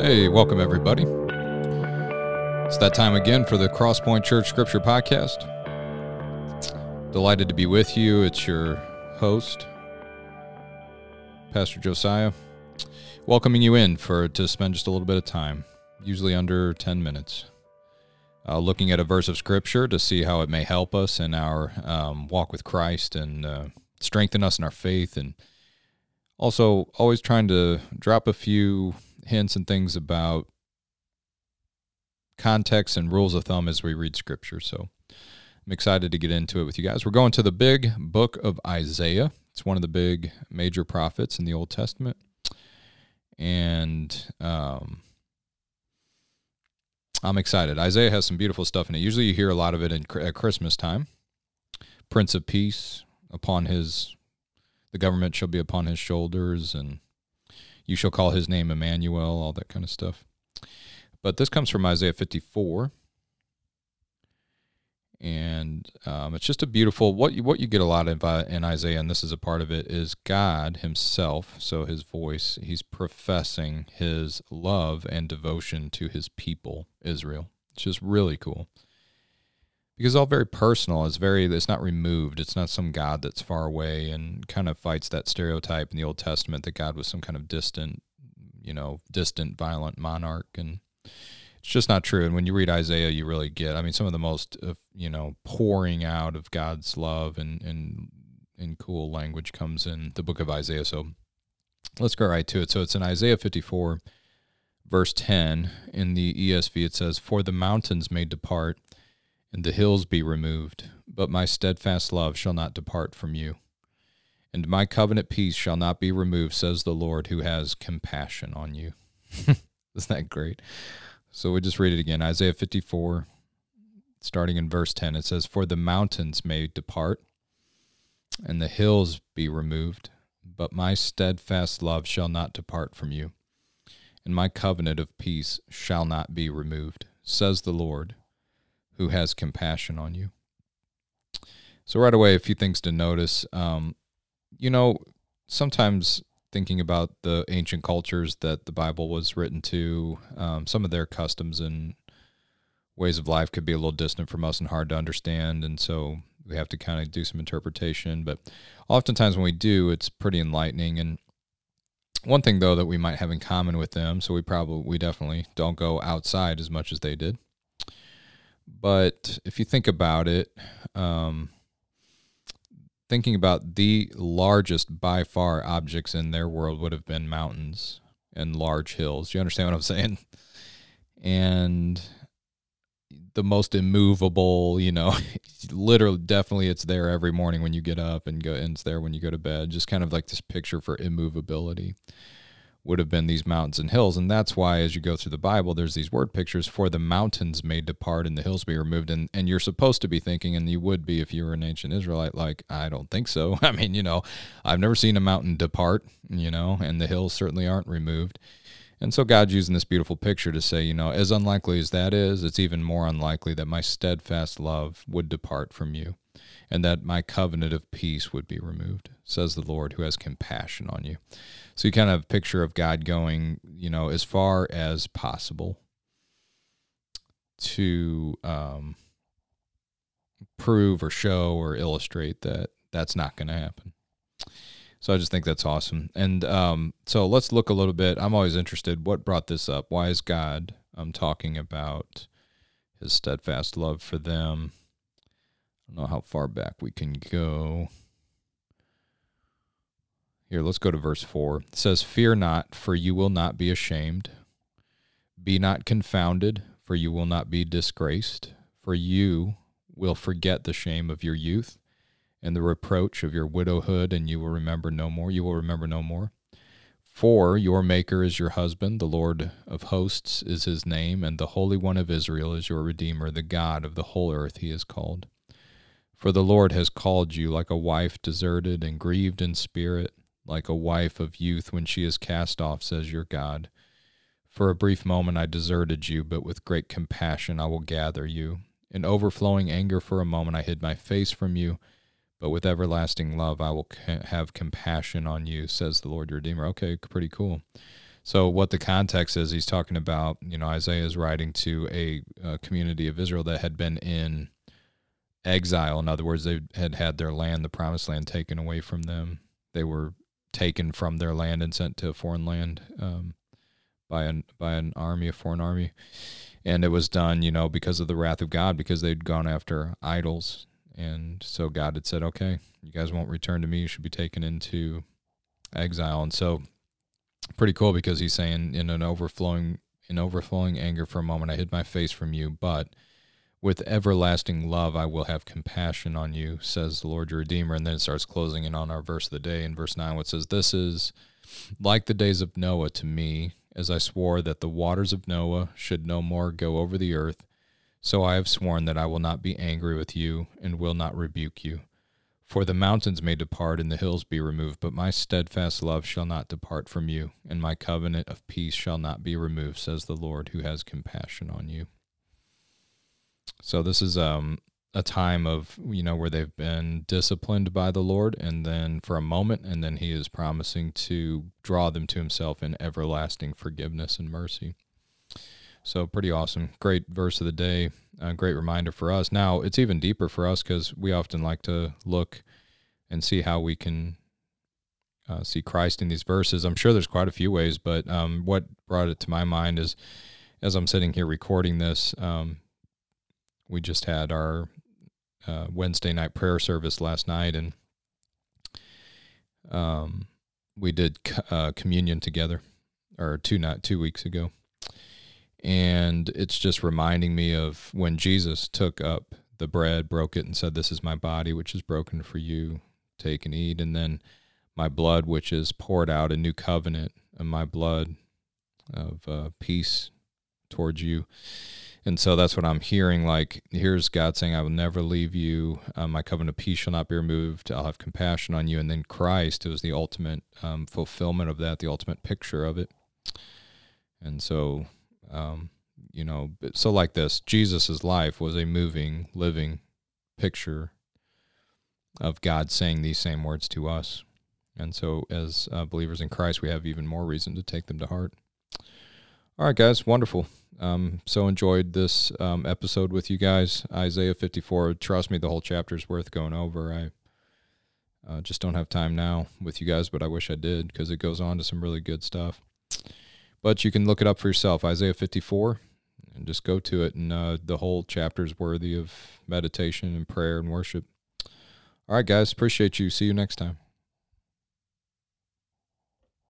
Hey, welcome everybody. It's that time again for the Crosspoint Church Scripture Podcast. Delighted to be with you. It's your host, Pastor Josiah, welcoming you in for to spend just a little bit of time, usually under 10 minutes, uh, looking at a verse of Scripture to see how it may help us in our um, walk with Christ and uh, strengthen us in our faith, and also always trying to drop a few hints and things about context and rules of thumb as we read scripture. So I'm excited to get into it with you guys. We're going to the big book of Isaiah. It's one of the big major prophets in the Old Testament. And um, I'm excited. Isaiah has some beautiful stuff in it. Usually you hear a lot of it in, at Christmas time. Prince of Peace upon his, the government shall be upon his shoulders and you shall call his name Emmanuel, all that kind of stuff. But this comes from Isaiah 54. And um, it's just a beautiful what you what you get a lot of in Isaiah, and this is a part of it, is God Himself. So His voice, He's professing His love and devotion to His people, Israel. It's just really cool because it's all very personal. It's very it's not removed. It's not some God that's far away and kind of fights that stereotype in the Old Testament that God was some kind of distant, you know, distant violent monarch and it's just not true. And when you read Isaiah, you really get. I mean, some of the most, uh, you know, pouring out of God's love and and in cool language comes in the book of Isaiah. So let's go right to it. So it's in Isaiah 54, verse 10. In the ESV, it says, "For the mountains may depart." And the hills be removed, but my steadfast love shall not depart from you. And my covenant peace shall not be removed, says the Lord, who has compassion on you. Isn't that great? So we just read it again Isaiah 54, starting in verse 10. It says, For the mountains may depart, and the hills be removed, but my steadfast love shall not depart from you, and my covenant of peace shall not be removed, says the Lord, who has compassion on you. So, right away, a few things to notice. Um, you know, sometimes thinking about the ancient cultures that the Bible was written to, um, some of their customs and ways of life could be a little distant from us and hard to understand. And so we have to kind of do some interpretation. But oftentimes when we do, it's pretty enlightening. And one thing, though, that we might have in common with them, so we probably, we definitely don't go outside as much as they did. But if you think about it, um, thinking about the largest by far objects in their world would have been mountains and large hills. Do you understand what I'm saying? And the most immovable, you know, literally, definitely it's there every morning when you get up and go, and it's there when you go to bed. Just kind of like this picture for immovability would have been these mountains and hills. And that's why, as you go through the Bible, there's these word pictures for the mountains may depart and the hills be removed. And, and you're supposed to be thinking, and you would be if you were an ancient Israelite, like, I don't think so. I mean, you know, I've never seen a mountain depart, you know, and the hills certainly aren't removed. And so God's using this beautiful picture to say, you know, as unlikely as that is, it's even more unlikely that my steadfast love would depart from you and that my covenant of peace would be removed, says the Lord who has compassion on you. So you kind of picture of God going, you know, as far as possible to um, prove or show or illustrate that that's not going to happen. So I just think that's awesome. And um, so let's look a little bit. I'm always interested. What brought this up? Why is God um, talking about his steadfast love for them? Don't know how far back we can go. Here, let's go to verse 4. It says, Fear not, for you will not be ashamed. Be not confounded, for you will not be disgraced. For you will forget the shame of your youth and the reproach of your widowhood, and you will remember no more. You will remember no more. For your Maker is your husband, the Lord of hosts is his name, and the Holy One of Israel is your Redeemer, the God of the whole earth he is called. For the Lord has called you like a wife deserted and grieved in spirit like a wife of youth when she is cast off, says your God. For a brief moment I deserted you, but with great compassion I will gather you. In overflowing anger for a moment I hid my face from you, but with everlasting love I will have compassion on you, says the Lord your Redeemer. Okay, pretty cool. So what the context is, he's talking about, you know, Isaiah is writing to a, a community of Israel that had been in exile. In other words, they had had their land, the promised land, taken away from them. They were taken from their land and sent to a foreign land um, by an by an army, a foreign army, and it was done, you know, because of the wrath of God, because they'd gone after idols, and so God had said, "Okay, you guys won't return to me. You should be taken into exile." And so, pretty cool because he's saying, in an overflowing in overflowing anger for a moment, I hid my face from you, but with everlasting love I will have compassion on you, says the Lord your Redeemer. And then it starts closing in on our verse of the day in verse 9, which says, This is like the days of Noah to me, as I swore that the waters of Noah should no more go over the earth. So I have sworn that I will not be angry with you and will not rebuke you. For the mountains may depart and the hills be removed, but my steadfast love shall not depart from you, and my covenant of peace shall not be removed, says the Lord who has compassion on you. So this is um, a time of you know where they've been disciplined by the Lord, and then for a moment, and then He is promising to draw them to Himself in everlasting forgiveness and mercy. So pretty awesome, great verse of the day, a great reminder for us. Now it's even deeper for us because we often like to look and see how we can uh, see Christ in these verses. I'm sure there's quite a few ways, but um, what brought it to my mind is as I'm sitting here recording this, um, we just had our uh, Wednesday night prayer service last night, and um, we did uh, communion together, or two not two weeks ago, and it's just reminding me of when Jesus took up the bread, broke it, and said, "This is my body, which is broken for you. Take and eat." And then my blood, which is poured out, a new covenant, and my blood of uh, peace towards you and so that's what I'm hearing. Like, here's God saying, I will never leave you. Um, my covenant of peace shall not be removed. I'll have compassion on you. And then Christ was the ultimate um, fulfillment of that, the ultimate picture of it. And so, um, you know, so like this, Jesus's life was a moving, living picture of God saying these same words to us. And so, as uh, believers in Christ, we have even more reason to take them to heart. All right, guys, wonderful. Um, so enjoyed this um, episode with you guys. Isaiah 54. Trust me, the whole chapter is worth going over. I uh, just don't have time now with you guys, but I wish I did because it goes on to some really good stuff. But you can look it up for yourself, Isaiah 54, and just go to it. And uh, the whole chapter is worthy of meditation and prayer and worship. All right, guys. Appreciate you. See you next time.